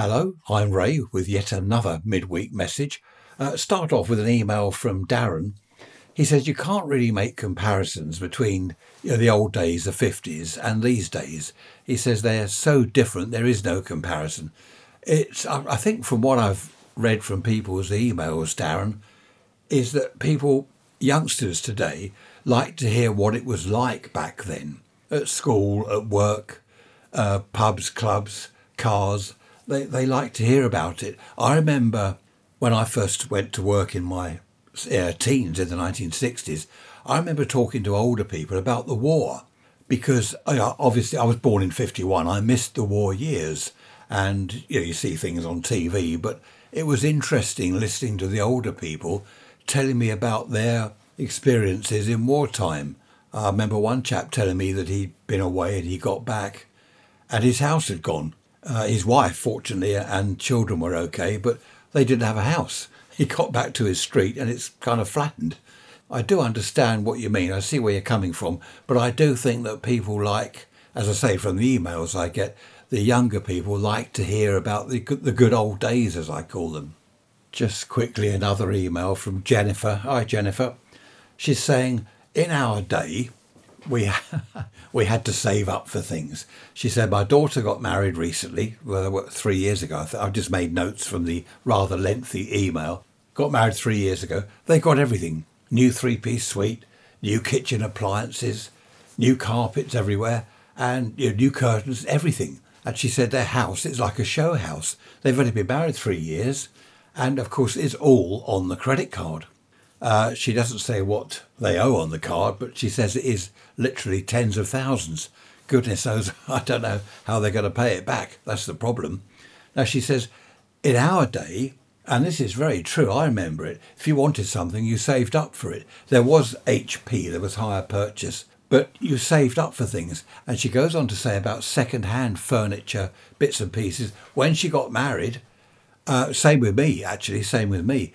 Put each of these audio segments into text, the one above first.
Hello, I'm Ray with yet another midweek message. Uh, start off with an email from Darren. He says you can't really make comparisons between you know, the old days, the 50s, and these days. He says they're so different, there is no comparison. It's, I think, from what I've read from people's emails, Darren, is that people, youngsters today, like to hear what it was like back then at school, at work, uh, pubs, clubs, cars they, they like to hear about it. I remember when I first went to work in my uh, teens in the 1960s, I remember talking to older people about the war because uh, obviously I was born in 51. I missed the war years and you know you see things on TV, but it was interesting listening to the older people telling me about their experiences in wartime. I remember one chap telling me that he'd been away and he got back and his house had gone. Uh, his wife, fortunately, and children were okay, but they didn't have a house. He got back to his street and it's kind of flattened. I do understand what you mean. I see where you're coming from, but I do think that people like, as I say from the emails I get, the younger people like to hear about the the good old days, as I call them. Just quickly, another email from Jennifer. Hi, Jennifer. She's saying, in our day, we we had to save up for things. She said, My daughter got married recently, well, three years ago. I've just made notes from the rather lengthy email. Got married three years ago. They got everything new three piece suite, new kitchen appliances, new carpets everywhere, and you know, new curtains, everything. And she said their house is like a show house. They've only been married three years, and of course, it's all on the credit card. Uh, she doesn't say what they owe on the card, but she says it is literally tens of thousands. Goodness knows, I don't know how they're going to pay it back. That's the problem. Now, she says, in our day, and this is very true, I remember it, if you wanted something, you saved up for it. There was HP, there was hire purchase, but you saved up for things. And she goes on to say about second hand furniture, bits and pieces. When she got married, uh, same with me, actually, same with me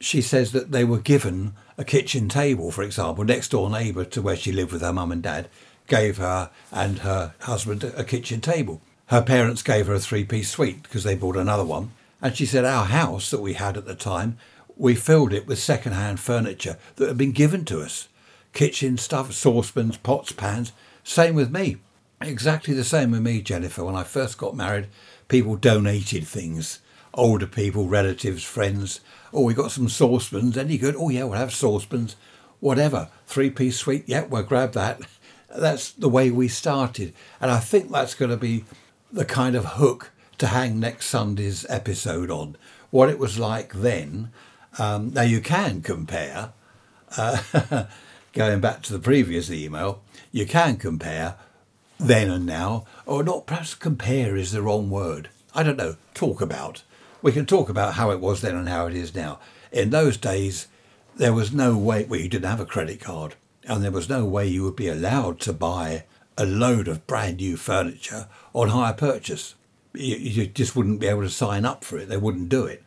she says that they were given a kitchen table, for example, next door neighbour to where she lived with her mum and dad gave her and her husband a kitchen table. Her parents gave her a three piece suite because they bought another one. And she said our house that we had at the time, we filled it with second hand furniture that had been given to us kitchen stuff, saucepans, pots, pans. Same with me. Exactly the same with me, Jennifer. When I first got married, people donated things older people, relatives, friends. Oh, we got some saucepans. Any good? Oh, yeah, we'll have saucepans. Whatever. Three piece suite. Yeah, we'll grab that. That's the way we started. And I think that's going to be the kind of hook to hang next Sunday's episode on. What it was like then. Um, now, you can compare, uh, going back to the previous email, you can compare then and now, or not perhaps compare is the wrong word. I don't know, talk about we can talk about how it was then and how it is now. In those days, there was no way, well, you didn't have a credit card, and there was no way you would be allowed to buy a load of brand new furniture on hire purchase. You, you just wouldn't be able to sign up for it, they wouldn't do it.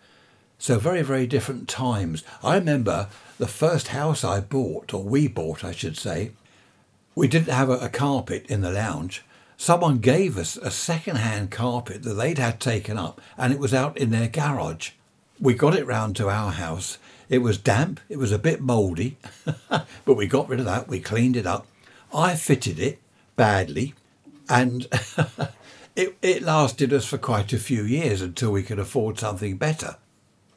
So, very, very different times. I remember the first house I bought, or we bought, I should say, we didn't have a, a carpet in the lounge someone gave us a second-hand carpet that they'd had taken up and it was out in their garage. We got it round to our house. It was damp, it was a bit mouldy, but we got rid of that, we cleaned it up. I fitted it badly and it, it lasted us for quite a few years until we could afford something better.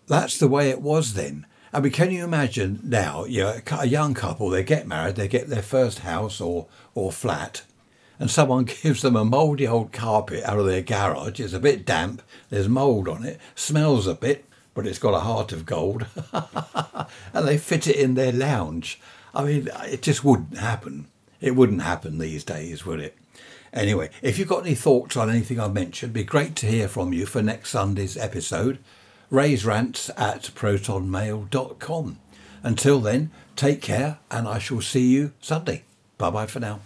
That's the way it was then. I mean, can you imagine now, you know, a young couple, they get married, they get their first house or, or flat, and someone gives them a mouldy old carpet out of their garage. It's a bit damp, there's mould on it, smells a bit, but it's got a heart of gold. and they fit it in their lounge. I mean, it just wouldn't happen. It wouldn't happen these days, would it? Anyway, if you've got any thoughts on anything I've mentioned, it'd be great to hear from you for next Sunday's episode. Ray's rants at protonmail.com. Until then, take care and I shall see you Sunday. Bye bye for now.